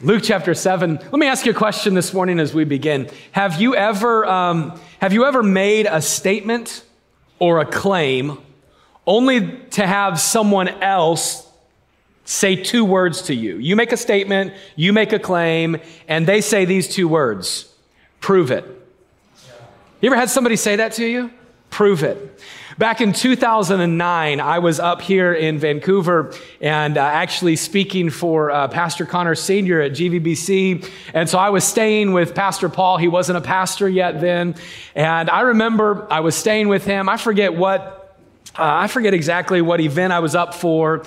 Luke chapter 7. Let me ask you a question this morning as we begin. Have you ever, um, have you ever made a statement or a claim only to have someone else say two words to you? You make a statement, you make a claim, and they say these two words prove it. You ever had somebody say that to you? Prove it. Back in 2009, I was up here in Vancouver and uh, actually speaking for uh, Pastor Connor Sr. at GVBC. And so I was staying with Pastor Paul. He wasn't a pastor yet then. And I remember I was staying with him. I forget what, uh, I forget exactly what event I was up for,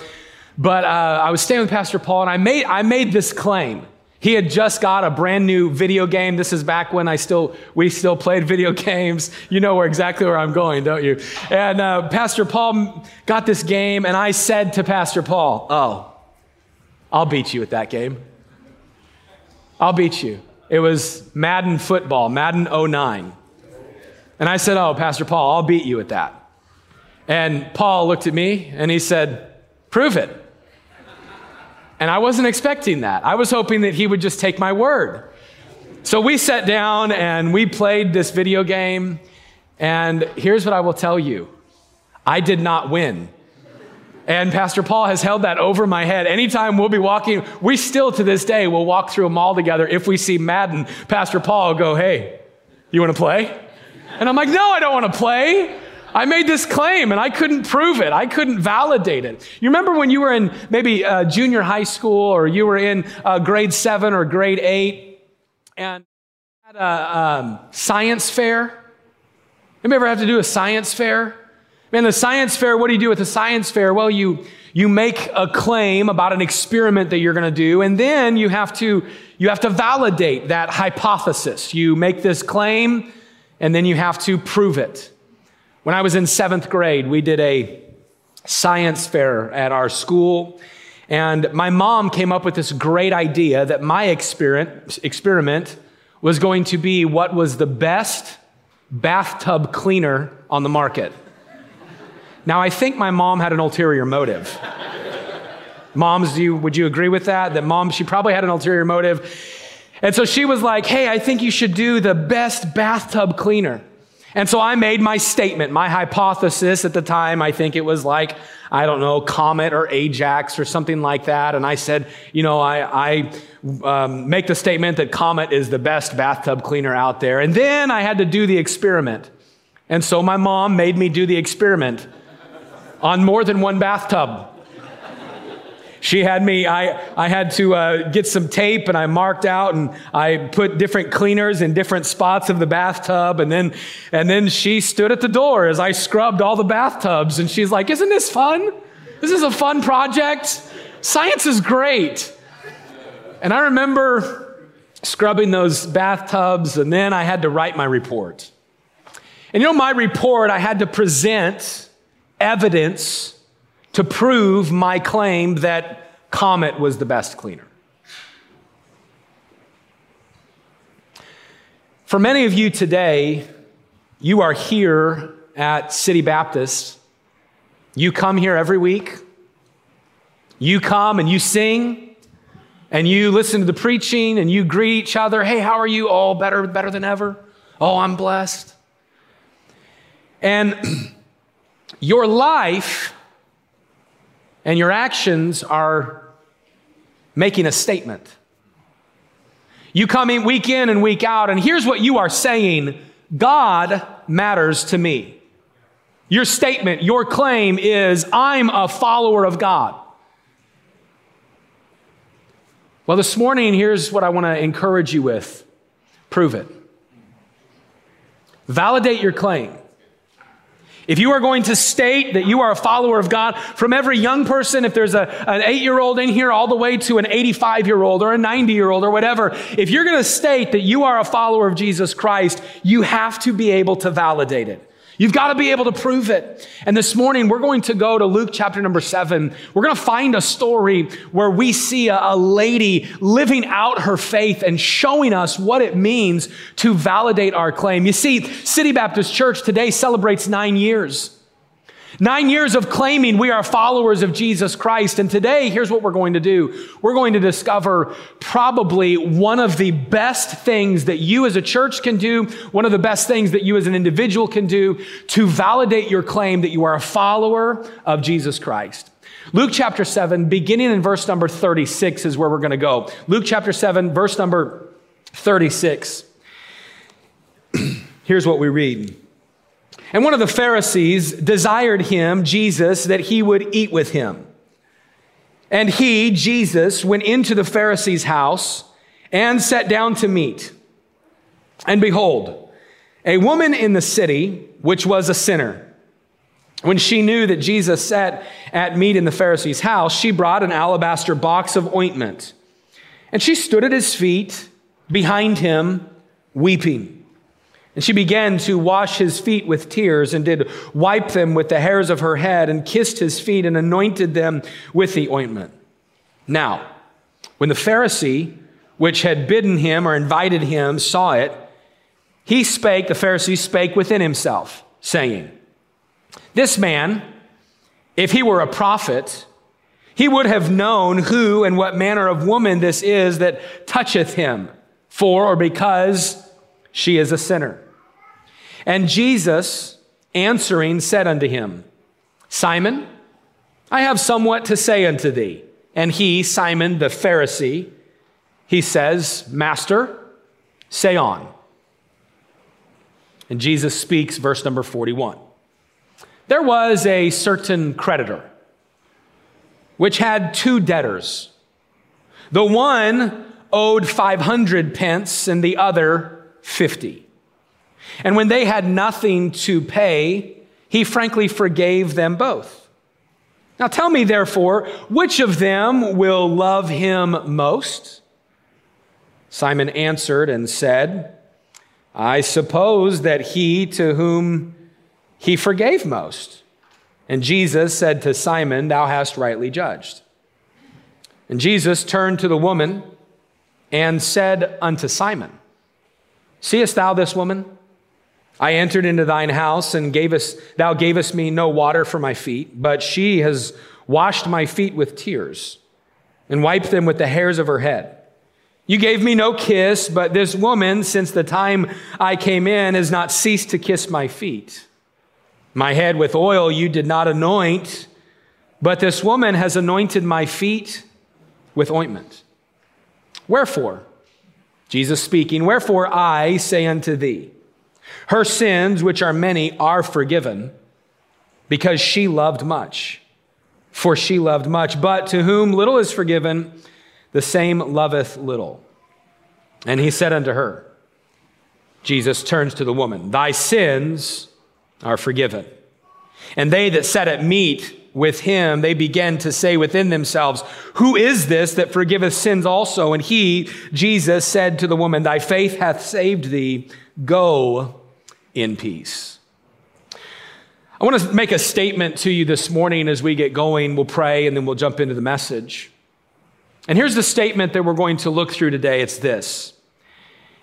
but uh, I was staying with Pastor Paul and I made, I made this claim. He had just got a brand new video game. This is back when I still we still played video games. You know where exactly where I'm going, don't you? And uh, Pastor Paul got this game, and I said to Pastor Paul, "Oh, I'll beat you at that game. I'll beat you." It was Madden football, Madden 09. And I said, "Oh, Pastor Paul, I'll beat you at that." And Paul looked at me and he said, "Prove it." And I wasn't expecting that. I was hoping that he would just take my word. So we sat down and we played this video game. And here's what I will tell you I did not win. And Pastor Paul has held that over my head. Anytime we'll be walking, we still to this day will walk through a mall together. If we see Madden, Pastor Paul will go, Hey, you want to play? And I'm like, No, I don't want to play. I made this claim and I couldn't prove it. I couldn't validate it. You remember when you were in maybe uh, junior high school or you were in uh, grade seven or grade eight and had a um, science fair? Anybody ever have to do a science fair? Man, the science fair, what do you do with the science fair? Well, you, you make a claim about an experiment that you're going to do, and then you have to, you have to validate that hypothesis. You make this claim, and then you have to prove it. When I was in seventh grade, we did a science fair at our school. And my mom came up with this great idea that my experiment, was going to be what was the best bathtub cleaner on the market. Now, I think my mom had an ulterior motive. Moms, you, would you agree with that? That mom, she probably had an ulterior motive. And so she was like, hey, I think you should do the best bathtub cleaner. And so I made my statement, my hypothesis at the time. I think it was like, I don't know, Comet or Ajax or something like that. And I said, you know, I, I um, make the statement that Comet is the best bathtub cleaner out there. And then I had to do the experiment. And so my mom made me do the experiment on more than one bathtub. She had me, I, I had to uh, get some tape and I marked out and I put different cleaners in different spots of the bathtub. And then, and then she stood at the door as I scrubbed all the bathtubs. And she's like, Isn't this fun? This is a fun project. Science is great. And I remember scrubbing those bathtubs and then I had to write my report. And you know, my report, I had to present evidence to prove my claim that Comet was the best cleaner. For many of you today, you are here at City Baptist. You come here every week. You come and you sing and you listen to the preaching and you greet each other. Hey, how are you? Oh, better, better than ever. Oh, I'm blessed. And your life and your actions are making a statement. You come in week in and week out, and here's what you are saying God matters to me. Your statement, your claim is, I'm a follower of God. Well, this morning, here's what I want to encourage you with prove it. Validate your claim. If you are going to state that you are a follower of God, from every young person, if there's a, an eight year old in here, all the way to an 85 year old or a 90 year old or whatever, if you're going to state that you are a follower of Jesus Christ, you have to be able to validate it. You've got to be able to prove it. And this morning, we're going to go to Luke chapter number seven. We're going to find a story where we see a, lady living out her faith and showing us what it means to validate our claim. You see, City Baptist Church today celebrates nine years. Nine years of claiming we are followers of Jesus Christ. And today, here's what we're going to do. We're going to discover probably one of the best things that you as a church can do, one of the best things that you as an individual can do to validate your claim that you are a follower of Jesus Christ. Luke chapter 7, beginning in verse number 36 is where we're going to go. Luke chapter 7, verse number 36. Here's what we read. And one of the Pharisees desired him, Jesus, that he would eat with him. And he, Jesus, went into the Pharisee's house and sat down to meat. And behold, a woman in the city, which was a sinner, when she knew that Jesus sat at meat in the Pharisee's house, she brought an alabaster box of ointment. And she stood at his feet behind him, weeping. And she began to wash his feet with tears and did wipe them with the hairs of her head and kissed his feet and anointed them with the ointment. Now, when the Pharisee, which had bidden him or invited him, saw it, he spake, the Pharisee spake within himself, saying, This man, if he were a prophet, he would have known who and what manner of woman this is that toucheth him, for or because she is a sinner. And Jesus, answering, said unto him, Simon, I have somewhat to say unto thee. And he, Simon the Pharisee, he says, Master, say on. And Jesus speaks, verse number 41. There was a certain creditor which had two debtors. The one owed 500 pence and the other 50. And when they had nothing to pay, he frankly forgave them both. Now tell me, therefore, which of them will love him most? Simon answered and said, I suppose that he to whom he forgave most. And Jesus said to Simon, Thou hast rightly judged. And Jesus turned to the woman and said unto Simon, Seest thou this woman? I entered into thine house and gavest, thou gavest me no water for my feet, but she has washed my feet with tears and wiped them with the hairs of her head. You gave me no kiss, but this woman, since the time I came in, has not ceased to kiss my feet. My head with oil you did not anoint, but this woman has anointed my feet with ointment. Wherefore, Jesus speaking, wherefore I say unto thee, her sins, which are many, are forgiven because she loved much. For she loved much. But to whom little is forgiven, the same loveth little. And he said unto her, Jesus turns to the woman, Thy sins are forgiven. And they that sat at meat with him, they began to say within themselves, Who is this that forgiveth sins also? And he, Jesus, said to the woman, Thy faith hath saved thee. Go in peace. I want to make a statement to you this morning as we get going. We'll pray and then we'll jump into the message. And here's the statement that we're going to look through today it's this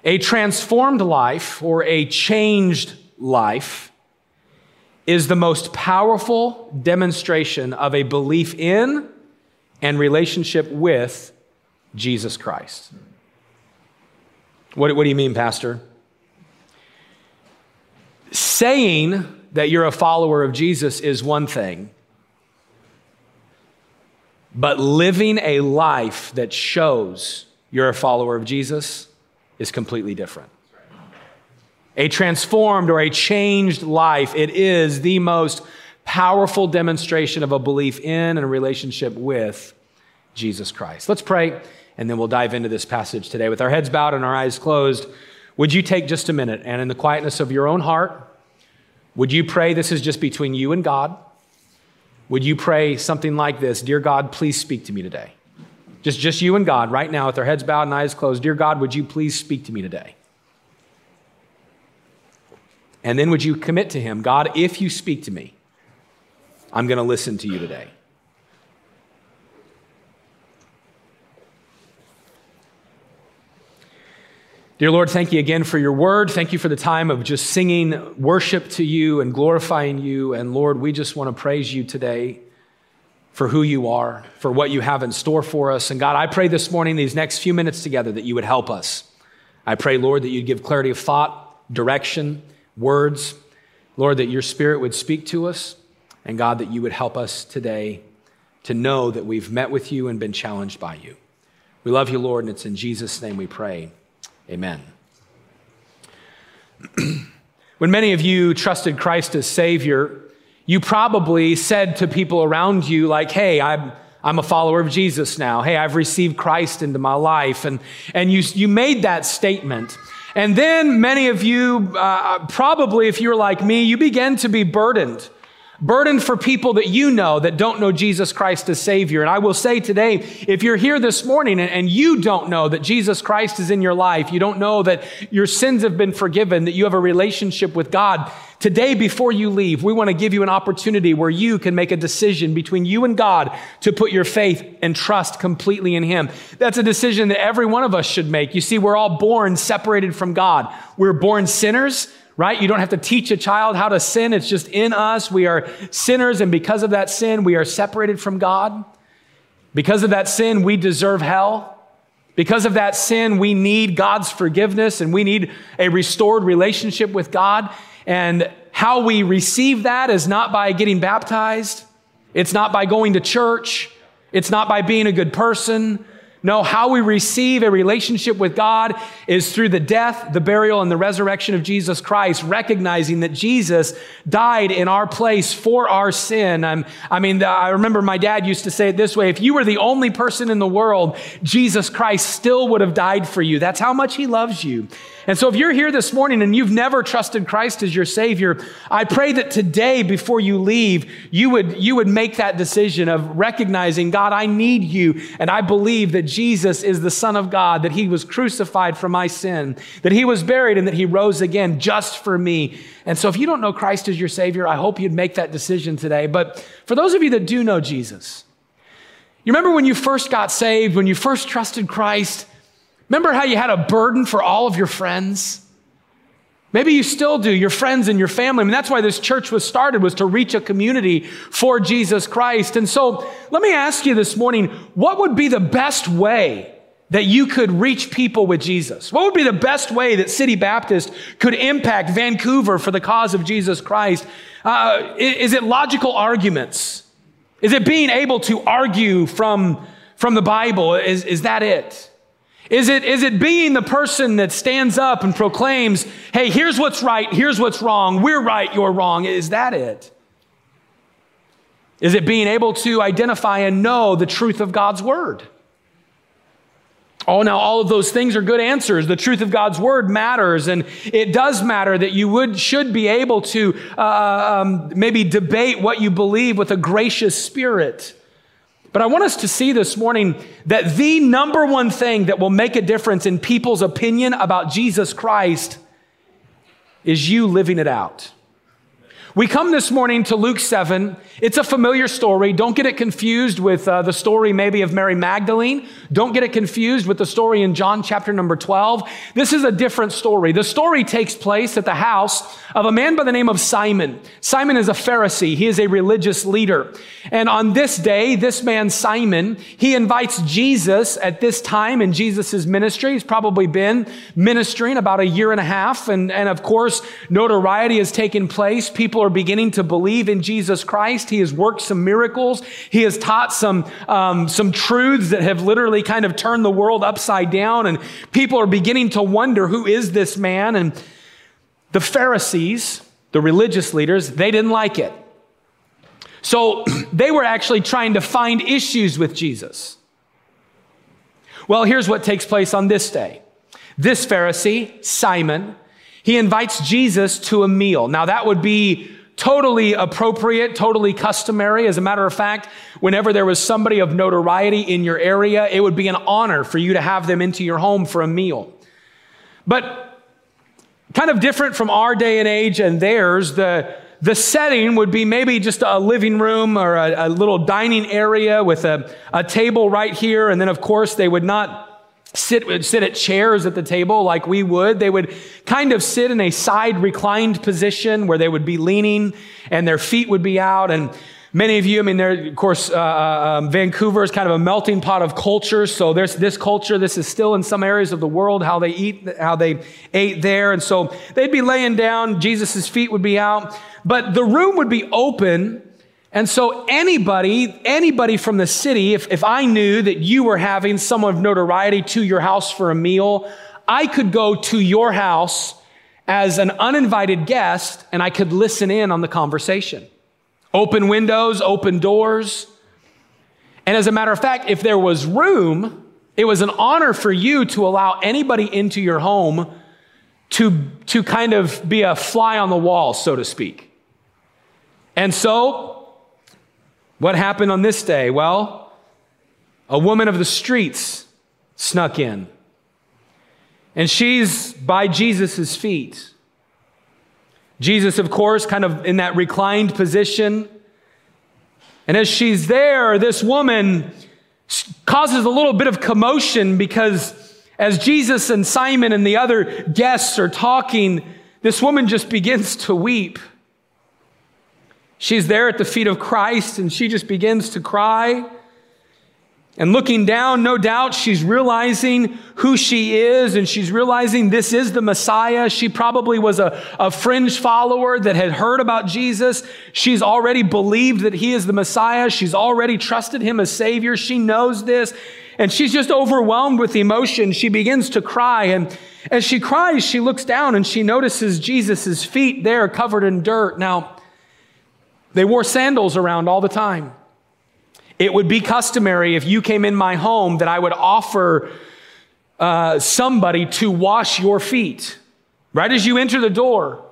A transformed life or a changed life is the most powerful demonstration of a belief in and relationship with Jesus Christ. What, what do you mean, Pastor? Saying that you're a follower of Jesus is one thing, but living a life that shows you're a follower of Jesus is completely different. A transformed or a changed life, it is the most powerful demonstration of a belief in and a relationship with Jesus Christ. Let's pray, and then we'll dive into this passage today. With our heads bowed and our eyes closed, would you take just a minute and, in the quietness of your own heart, would you pray this is just between you and God? Would you pray something like this Dear God, please speak to me today? Just, just you and God right now with our heads bowed and eyes closed. Dear God, would you please speak to me today? And then would you commit to Him, God, if you speak to me, I'm going to listen to you today. Dear Lord, thank you again for your word. Thank you for the time of just singing worship to you and glorifying you. And Lord, we just want to praise you today for who you are, for what you have in store for us. And God, I pray this morning, these next few minutes together, that you would help us. I pray, Lord, that you'd give clarity of thought, direction, words. Lord, that your spirit would speak to us. And God, that you would help us today to know that we've met with you and been challenged by you. We love you, Lord, and it's in Jesus' name we pray. Amen. when many of you trusted Christ as Savior, you probably said to people around you, like, hey, I'm, I'm a follower of Jesus now. Hey, I've received Christ into my life. And, and you, you made that statement. And then many of you, uh, probably if you're like me, you began to be burdened burden for people that you know that don't know Jesus Christ as Savior. And I will say today, if you're here this morning and you don't know that Jesus Christ is in your life, you don't know that your sins have been forgiven, that you have a relationship with God, today before you leave, we want to give you an opportunity where you can make a decision between you and God to put your faith and trust completely in Him. That's a decision that every one of us should make. You see, we're all born separated from God. We're born sinners right? You don't have to teach a child how to sin. It's just in us. We are sinners, and because of that sin, we are separated from God. Because of that sin, we deserve hell. Because of that sin, we need God's forgiveness and we need a restored relationship with God. And how we receive that is not by getting baptized. It's not by going to church. It's not by being a good person. No, how we receive a relationship with God is through the death, the burial, and the resurrection of Jesus Christ, recognizing that Jesus died in our place for our sin. I'm, i mean, I remember my dad used to say it this way if you were the only person in the world, Jesus Christ still would have died for you. That's how much he loves you. And so if you're here this morning and you've never trusted Christ as your Savior, I pray that today, before you leave, you would, you would make that decision of recognizing, God, I need you. And I believe that Jesus is the Son of God, that He was crucified for my sin, that He was buried, and that He rose again just for me. And so if you don't know Christ as your Savior, I hope you'd make that decision today. But for those of you that do know Jesus, you remember when you first got saved, when you first trusted Christ? Remember how you had a burden for all of your friends? Maybe you still do, your friends and your family. I mean, that's why this church was started, was to reach a community for Jesus Christ. And so let me ask you this morning, what would be the best way that you could reach people with Jesus? What would be the best way that City Baptist could impact Vancouver for the cause of Jesus Christ? Uh, is it logical arguments? Is it being able to argue from, from the Bible? Is, is that it? Is it, is it being the person that stands up and proclaims, hey, here's what's right, here's what's wrong, we're right, you're wrong? Is that it? Is it being able to identify and know the truth of God's word? Oh, now all of those things are good answers. The truth of God's word matters, and it does matter that you would should be able to uh, um, maybe debate what you believe with a gracious spirit. But I want us to see this morning that the number one thing that will make a difference in people's opinion about Jesus Christ is you living it out. We come this morning to Luke 7. It's a familiar story. Don't get it confused with uh, the story maybe of Mary Magdalene. Don't get it confused with the story in John chapter number 12. This is a different story. The story takes place at the house of a man by the name of Simon. Simon is a Pharisee. He is a religious leader. And on this day, this man, Simon, he invites Jesus at this time in Jesus' ministry. He's probably been ministering about a year and a half. And, and of course, notoriety has taken place. People people are beginning to believe in Jesus Christ. He has worked some miracles. He has taught some, um, some truths that have literally kind of turned the world upside down. And people are beginning to wonder who is this man? And the Pharisees, the religious leaders, they didn't like it. So they were actually trying to find issues with Jesus. Well, here's what takes place on this day. This Pharisee, Simon, he invites Jesus to a meal. Now, that would be totally appropriate, totally customary. As a matter of fact, whenever there was somebody of notoriety in your area, it would be an honor for you to have them into your home for a meal. But kind of different from our day and age and theirs, the, the setting would be maybe just a living room or a, a little dining area with a, a table right here. And then, of course, they would not sit, sit at chairs at the table like we would. They would kind of sit in a side reclined position where they would be leaning and their feet would be out. And many of you, I mean, there, of course, uh, uh, um, Vancouver is kind of a melting pot of cultures. So there's this culture. This is still in some areas of the world how they eat, how they ate there. And so they'd be laying down. Jesus's feet would be out, but the room would be open and so anybody, anybody from the city, if, if I knew that you were having someone of notoriety to your house for a meal, I could go to your house as an uninvited guest and I could listen in on the conversation. Open windows, open doors. And as a matter of fact, if there was room, it was an honor for you to allow anybody into your home to, to kind of be a fly on the wall, so to speak. And so what happened on this day? Well, a woman of the streets snuck in. And she's by Jesus' feet. Jesus, of course, kind of in that reclined position. And as she's there, this woman causes a little bit of commotion because as Jesus and Simon and the other guests are talking, this woman just begins to weep. She's there at the feet of Christ and she just begins to cry. And looking down, no doubt she's realizing who she is and she's realizing this is the Messiah. She probably was a, a fringe follower that had heard about Jesus. She's already believed that he is the Messiah. She's already trusted him as Savior. She knows this and she's just overwhelmed with emotion. She begins to cry. And as she cries, she looks down and she notices Jesus' feet there covered in dirt. Now, they wore sandals around all the time. It would be customary if you came in my home that I would offer uh, somebody to wash your feet right as you enter the door.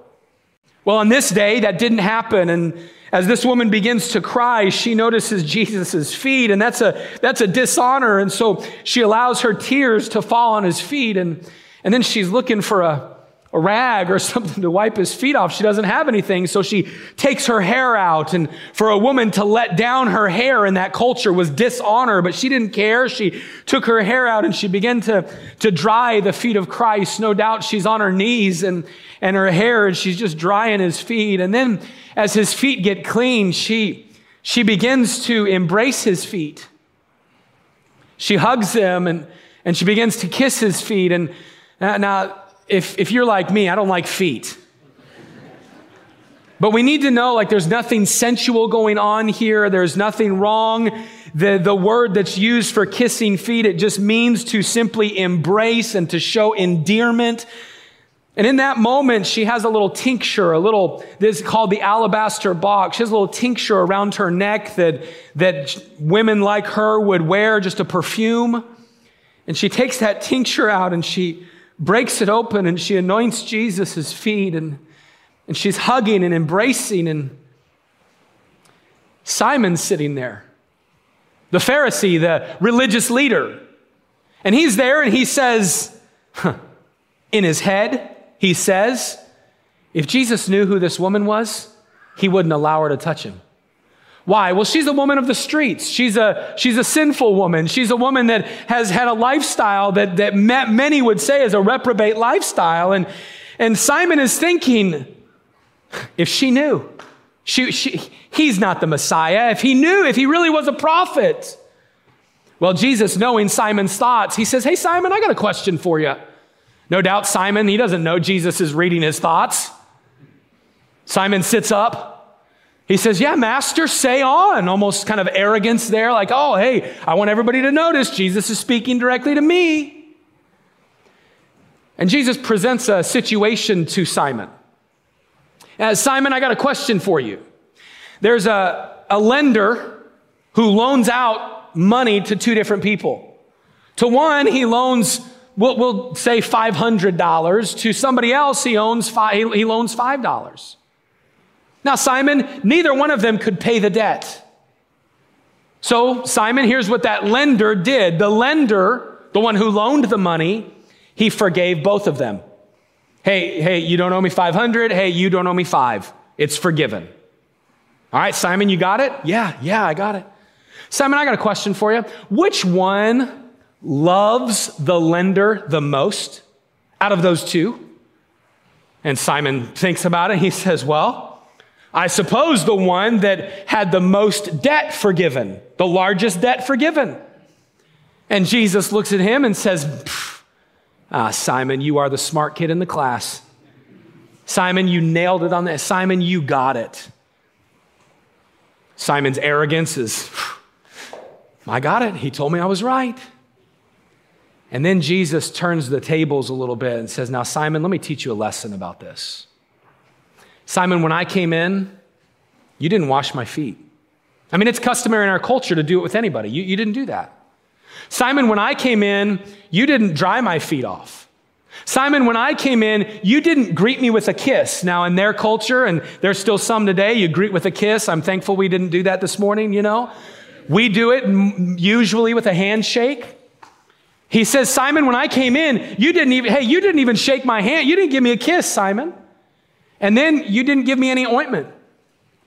Well, on this day, that didn't happen. And as this woman begins to cry, she notices Jesus' feet, and that's a, that's a dishonor. And so she allows her tears to fall on his feet. And, and then she's looking for a, a rag or something to wipe his feet off. She doesn't have anything, so she takes her hair out. And for a woman to let down her hair in that culture was dishonor, but she didn't care. She took her hair out and she began to, to dry the feet of Christ. No doubt she's on her knees and, and her hair, and she's just drying his feet. And then as his feet get clean, she, she begins to embrace his feet. She hugs them and, and she begins to kiss his feet. And uh, now, now if, if you're like me, I don't like feet. But we need to know like there's nothing sensual going on here. There's nothing wrong. The, the word that's used for kissing feet, it just means to simply embrace and to show endearment. And in that moment, she has a little tincture, a little, this is called the alabaster box. She has a little tincture around her neck that, that women like her would wear, just a perfume. And she takes that tincture out and she, breaks it open and she anoints Jesus' feet and, and she's hugging and embracing and Simon's sitting there, the Pharisee, the religious leader. And he's there and he says, huh, in his head, he says, if Jesus knew who this woman was, he wouldn't allow her to touch him. Why? Well, she's a woman of the streets. She's a, she's a sinful woman. She's a woman that has had a lifestyle that, that many would say is a reprobate lifestyle. And, and Simon is thinking, if she knew, she, she, he's not the Messiah. If he knew, if he really was a prophet. Well, Jesus, knowing Simon's thoughts, he says, Hey, Simon, I got a question for you. No doubt Simon, he doesn't know Jesus is reading his thoughts. Simon sits up. He says, Yeah, Master, say on. Almost kind of arrogance there, like, Oh, hey, I want everybody to notice Jesus is speaking directly to me. And Jesus presents a situation to Simon. As Simon, I got a question for you. There's a, a lender who loans out money to two different people. To one, he loans, we'll, we'll say $500. To somebody else, he, owns he loans $5. Now, Simon, neither one of them could pay the debt. So, Simon, here's what that lender did. The lender, the one who loaned the money, he forgave both of them. Hey, hey, you don't owe me 500. Hey, you don't owe me five. It's forgiven. All right, Simon, you got it? Yeah, yeah, I got it. Simon, I got a question for you. Which one loves the lender the most out of those two? And Simon thinks about it. He says, Well, I suppose the one that had the most debt forgiven, the largest debt forgiven. And Jesus looks at him and says, Ah, Simon, you are the smart kid in the class. Simon, you nailed it on that. Simon, you got it. Simon's arrogance is, I got it. He told me I was right. And then Jesus turns the tables a little bit and says, Now, Simon, let me teach you a lesson about this. Simon, when I came in, you didn't wash my feet. I mean, it's customary in our culture to do it with anybody. You, you didn't do that. Simon, when I came in, you didn't dry my feet off. Simon, when I came in, you didn't greet me with a kiss. Now, in their culture, and there's still some today, you greet with a kiss. I'm thankful we didn't do that this morning, you know. We do it usually with a handshake. He says, Simon, when I came in, you didn't even, hey, you didn't even shake my hand. You didn't give me a kiss, Simon. And then you didn't give me any ointment.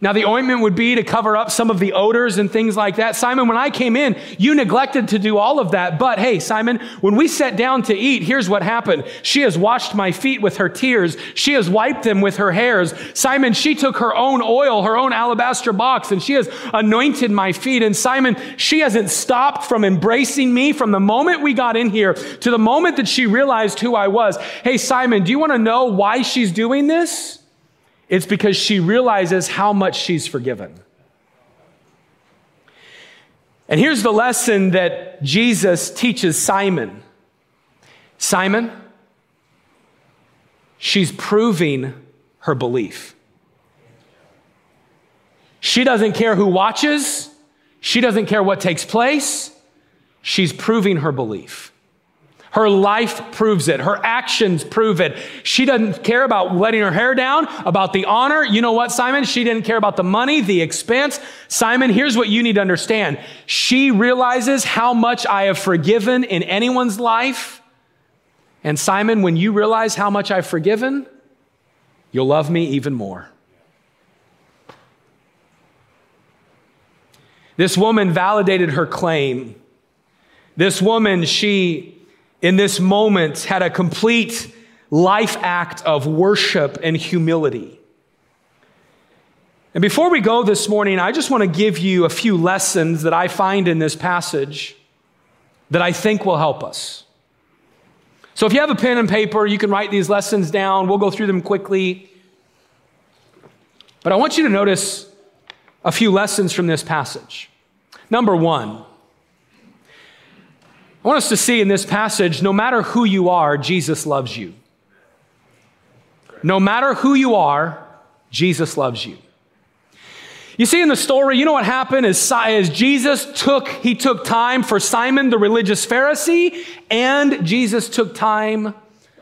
Now, the ointment would be to cover up some of the odors and things like that. Simon, when I came in, you neglected to do all of that. But hey, Simon, when we sat down to eat, here's what happened. She has washed my feet with her tears. She has wiped them with her hairs. Simon, she took her own oil, her own alabaster box, and she has anointed my feet. And Simon, she hasn't stopped from embracing me from the moment we got in here to the moment that she realized who I was. Hey, Simon, do you want to know why she's doing this? It's because she realizes how much she's forgiven. And here's the lesson that Jesus teaches Simon Simon, she's proving her belief. She doesn't care who watches, she doesn't care what takes place, she's proving her belief. Her life proves it. Her actions prove it. She doesn't care about letting her hair down, about the honor. You know what, Simon? She didn't care about the money, the expense. Simon, here's what you need to understand. She realizes how much I have forgiven in anyone's life. And Simon, when you realize how much I've forgiven, you'll love me even more. This woman validated her claim. This woman, she in this moment had a complete life act of worship and humility. And before we go this morning, I just want to give you a few lessons that I find in this passage that I think will help us. So if you have a pen and paper, you can write these lessons down. We'll go through them quickly. But I want you to notice a few lessons from this passage. Number one, I want us to see in this passage no matter who you are, Jesus loves you. No matter who you are, Jesus loves you. You see in the story, you know what happened is, is Jesus took, he took time for Simon, the religious Pharisee, and Jesus took time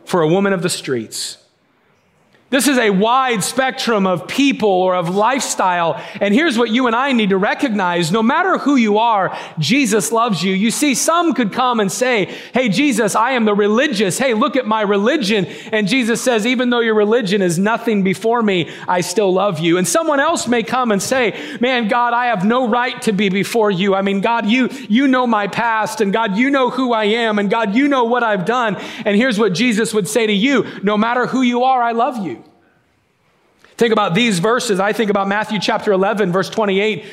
for a woman of the streets. This is a wide spectrum of people or of lifestyle. And here's what you and I need to recognize. No matter who you are, Jesus loves you. You see, some could come and say, Hey, Jesus, I am the religious. Hey, look at my religion. And Jesus says, even though your religion is nothing before me, I still love you. And someone else may come and say, man, God, I have no right to be before you. I mean, God, you, you know my past and God, you know who I am and God, you know what I've done. And here's what Jesus would say to you. No matter who you are, I love you. Think about these verses. I think about Matthew chapter 11, verse 28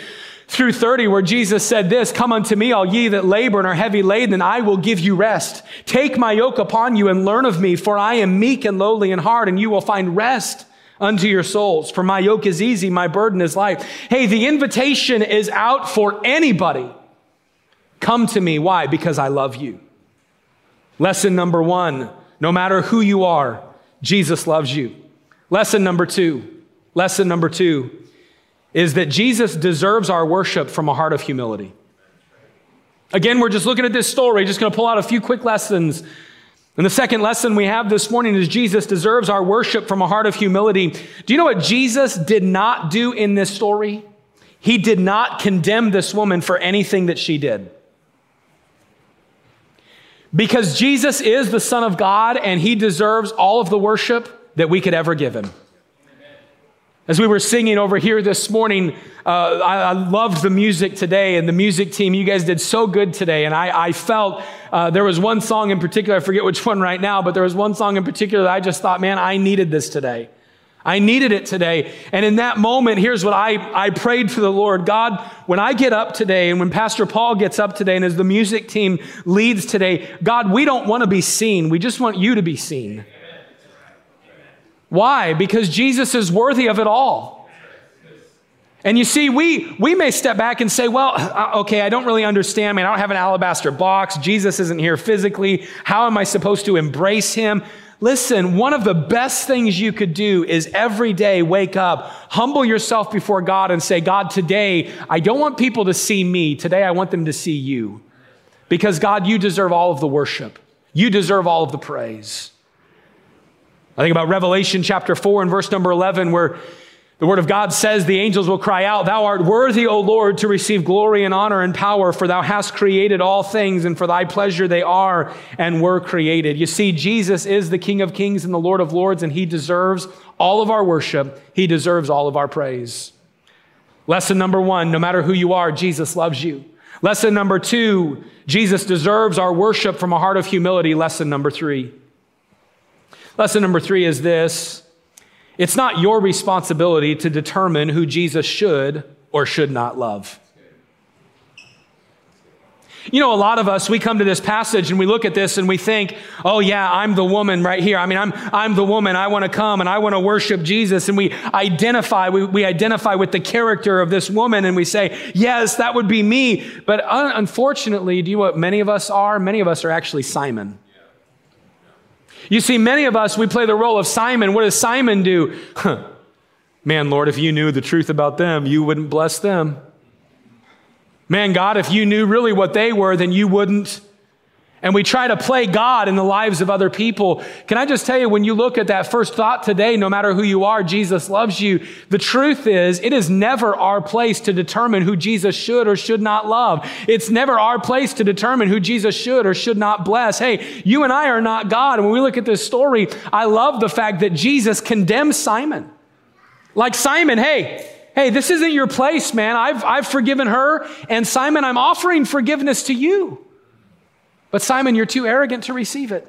through 30, where Jesus said this Come unto me, all ye that labor and are heavy laden, and I will give you rest. Take my yoke upon you and learn of me, for I am meek and lowly in heart, and you will find rest unto your souls. For my yoke is easy, my burden is light. Hey, the invitation is out for anybody. Come to me. Why? Because I love you. Lesson number one no matter who you are, Jesus loves you. Lesson number two Lesson number two is that Jesus deserves our worship from a heart of humility. Again, we're just looking at this story, just going to pull out a few quick lessons. And the second lesson we have this morning is Jesus deserves our worship from a heart of humility. Do you know what Jesus did not do in this story? He did not condemn this woman for anything that she did. Because Jesus is the Son of God and he deserves all of the worship that we could ever give him. As we were singing over here this morning, uh, I, I, loved the music today and the music team. You guys did so good today. And I, I felt uh, there was one song in particular, I forget which one right now, but there was one song in particular that I just thought, man, I needed this today. I needed it today. And in that moment, here's what I, I prayed for the Lord God, when I get up today and when Pastor Paul gets up today and as the music team leads today, God, we don't want to be seen. We just want you to be seen. Why? Because Jesus is worthy of it all. And you see, we, we may step back and say, well, uh, okay, I don't really understand. I mean, I don't have an alabaster box. Jesus isn't here physically. How am I supposed to embrace him? Listen, one of the best things you could do is every day wake up, humble yourself before God and say, God, today, I don't want people to see me. Today, I want them to see you. Because, God, you deserve all of the worship, you deserve all of the praise. I think about Revelation chapter 4 and verse number 11, where the word of God says, The angels will cry out, Thou art worthy, O Lord, to receive glory and honor and power, for thou hast created all things, and for thy pleasure they are and were created. You see, Jesus is the King of kings and the Lord of lords, and he deserves all of our worship. He deserves all of our praise. Lesson number one no matter who you are, Jesus loves you. Lesson number two, Jesus deserves our worship from a heart of humility. Lesson number three, Lesson number three is this it's not your responsibility to determine who Jesus should or should not love. You know, a lot of us, we come to this passage and we look at this and we think, oh, yeah, I'm the woman right here. I mean, I'm, I'm the woman. I want to come and I want to worship Jesus. And we identify, we, we identify with the character of this woman and we say, yes, that would be me. But un- unfortunately, do you know what many of us are? Many of us are actually Simon. You see, many of us, we play the role of Simon. What does Simon do? Huh. Man, Lord, if you knew the truth about them, you wouldn't bless them. Man, God, if you knew really what they were, then you wouldn't and we try to play God in the lives of other people. Can I just tell you, when you look at that first thought today, no matter who you are, Jesus loves you. The truth is, it is never our place to determine who Jesus should or should not love. It's never our place to determine who Jesus should or should not bless. Hey, you and I are not God. And when we look at this story, I love the fact that Jesus condemns Simon. Like Simon, hey, hey, this isn't your place, man. I've, I've forgiven her. And Simon, I'm offering forgiveness to you. But Simon, you're too arrogant to receive it.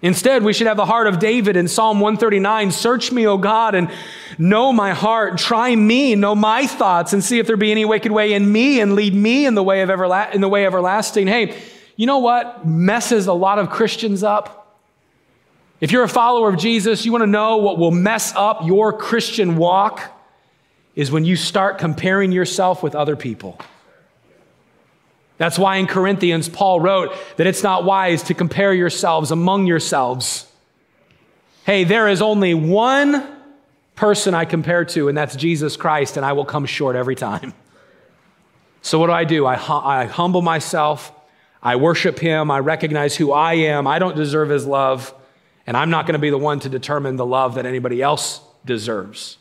Instead, we should have the heart of David in Psalm 139 Search me, O God, and know my heart. Try me, know my thoughts, and see if there be any wicked way in me, and lead me in the way of, everla- in the way everlasting. Hey, you know what messes a lot of Christians up? If you're a follower of Jesus, you want to know what will mess up your Christian walk is when you start comparing yourself with other people. That's why in Corinthians, Paul wrote that it's not wise to compare yourselves among yourselves. Hey, there is only one person I compare to, and that's Jesus Christ, and I will come short every time. So, what do I do? I, I humble myself, I worship Him, I recognize who I am. I don't deserve His love, and I'm not going to be the one to determine the love that anybody else deserves.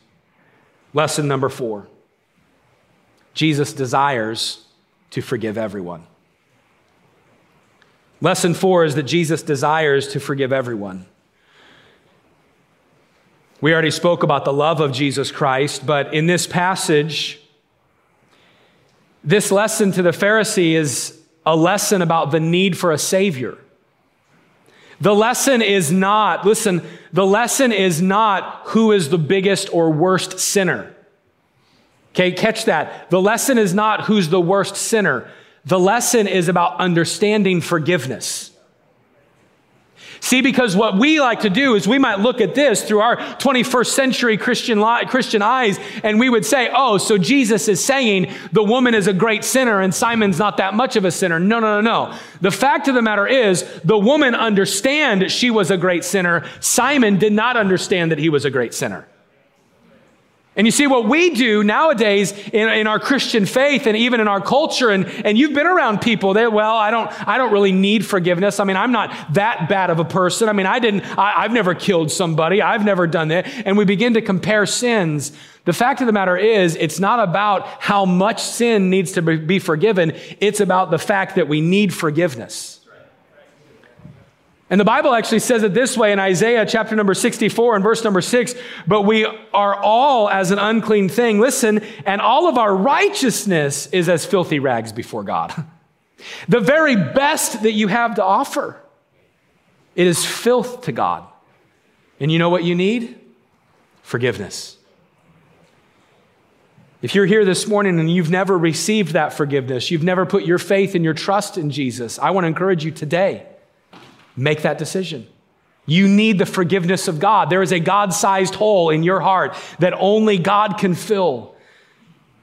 Lesson number four Jesus desires to forgive everyone. Lesson four is that Jesus desires to forgive everyone. We already spoke about the love of Jesus Christ, but in this passage, this lesson to the Pharisee is a lesson about the need for a Savior. The lesson is not, listen, the lesson is not who is the biggest or worst sinner. Okay, catch that. The lesson is not who's the worst sinner. The lesson is about understanding forgiveness. See, because what we like to do is we might look at this through our 21st century Christian, Christian eyes, and we would say, oh, so Jesus is saying the woman is a great sinner and Simon's not that much of a sinner. No, no, no, no. The fact of the matter is, the woman understand she was a great sinner. Simon did not understand that he was a great sinner. And you see, what we do nowadays in, in, our Christian faith and even in our culture, and, and you've been around people that, well, I don't, I don't really need forgiveness. I mean, I'm not that bad of a person. I mean, I didn't, I, I've never killed somebody. I've never done that. And we begin to compare sins. The fact of the matter is, it's not about how much sin needs to be forgiven. It's about the fact that we need forgiveness. And the Bible actually says it this way in Isaiah chapter number 64 and verse number 6 But we are all as an unclean thing. Listen, and all of our righteousness is as filthy rags before God. The very best that you have to offer, it is filth to God. And you know what you need? Forgiveness. If you're here this morning and you've never received that forgiveness, you've never put your faith and your trust in Jesus, I want to encourage you today make that decision. You need the forgiveness of God. There is a God sized hole in your heart that only God can fill.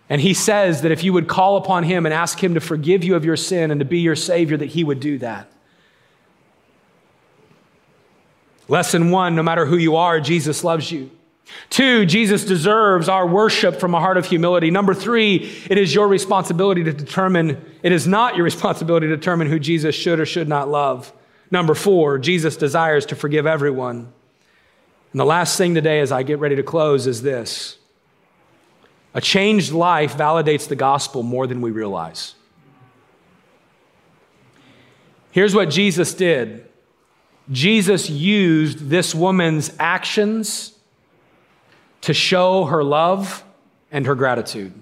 And He says that if you would call upon Him and ask Him to forgive you of your sin and to be your Savior, that He would do that. Lesson one no matter who you are, Jesus loves you. Two, Jesus deserves our worship from a heart of humility. Number three, it is your responsibility to determine, it is not your responsibility to determine who Jesus should or should not love. Number four, Jesus desires to forgive everyone. And the last thing today, as I get ready to close, is this a changed life validates the gospel more than we realize. Here's what Jesus did Jesus used this woman's actions to show her love and her gratitude.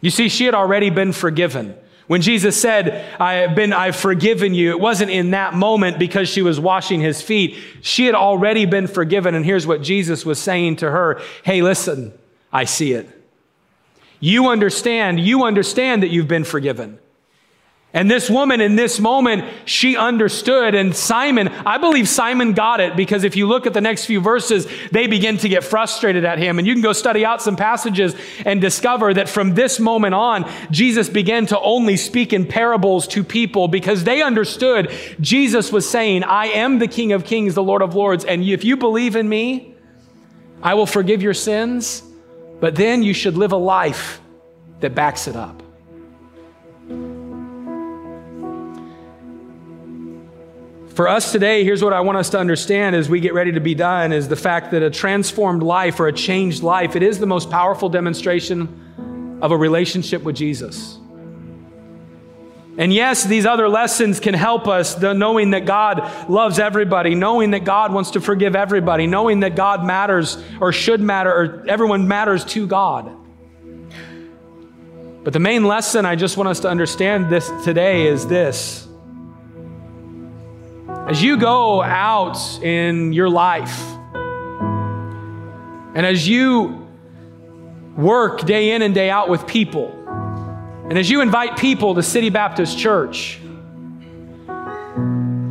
You see, she had already been forgiven. When Jesus said, I have been, I've forgiven you, it wasn't in that moment because she was washing his feet. She had already been forgiven. And here's what Jesus was saying to her Hey, listen, I see it. You understand, you understand that you've been forgiven. And this woman in this moment, she understood. And Simon, I believe Simon got it because if you look at the next few verses, they begin to get frustrated at him. And you can go study out some passages and discover that from this moment on, Jesus began to only speak in parables to people because they understood Jesus was saying, I am the King of Kings, the Lord of Lords. And if you believe in me, I will forgive your sins, but then you should live a life that backs it up. For us today, here's what I want us to understand as we get ready to be done is the fact that a transformed life or a changed life, it is the most powerful demonstration of a relationship with Jesus. And yes, these other lessons can help us, the knowing that God loves everybody, knowing that God wants to forgive everybody, knowing that God matters or should matter or everyone matters to God. But the main lesson I just want us to understand this today is this as you go out in your life, and as you work day in and day out with people, and as you invite people to City Baptist Church,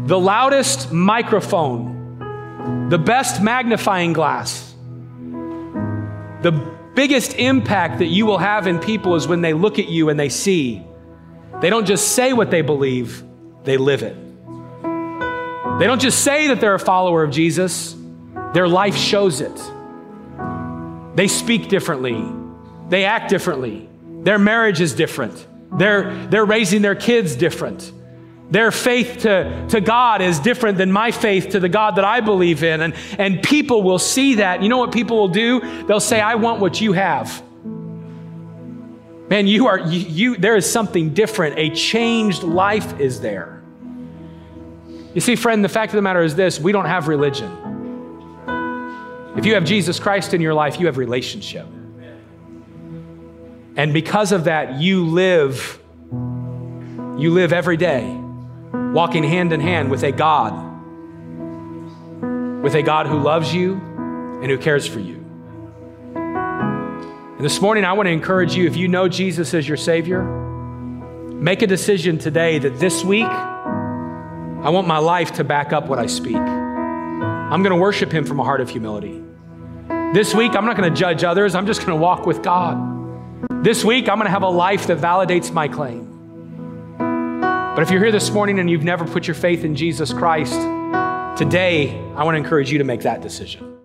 the loudest microphone, the best magnifying glass, the biggest impact that you will have in people is when they look at you and they see. They don't just say what they believe, they live it. They don't just say that they're a follower of Jesus, their life shows it. They speak differently, they act differently, their marriage is different, they're, they're raising their kids different. Their faith to, to God is different than my faith to the God that I believe in. And, and people will see that. You know what people will do? They'll say, I want what you have. Man, you are, you, you there is something different. A changed life is there. You see, friend, the fact of the matter is this we don't have religion. If you have Jesus Christ in your life, you have relationship. And because of that, you live, you live every day walking hand in hand with a God, with a God who loves you and who cares for you. And this morning, I want to encourage you if you know Jesus as your Savior, make a decision today that this week, I want my life to back up what I speak. I'm going to worship Him from a heart of humility. This week, I'm not going to judge others. I'm just going to walk with God. This week, I'm going to have a life that validates my claim. But if you're here this morning and you've never put your faith in Jesus Christ, today, I want to encourage you to make that decision.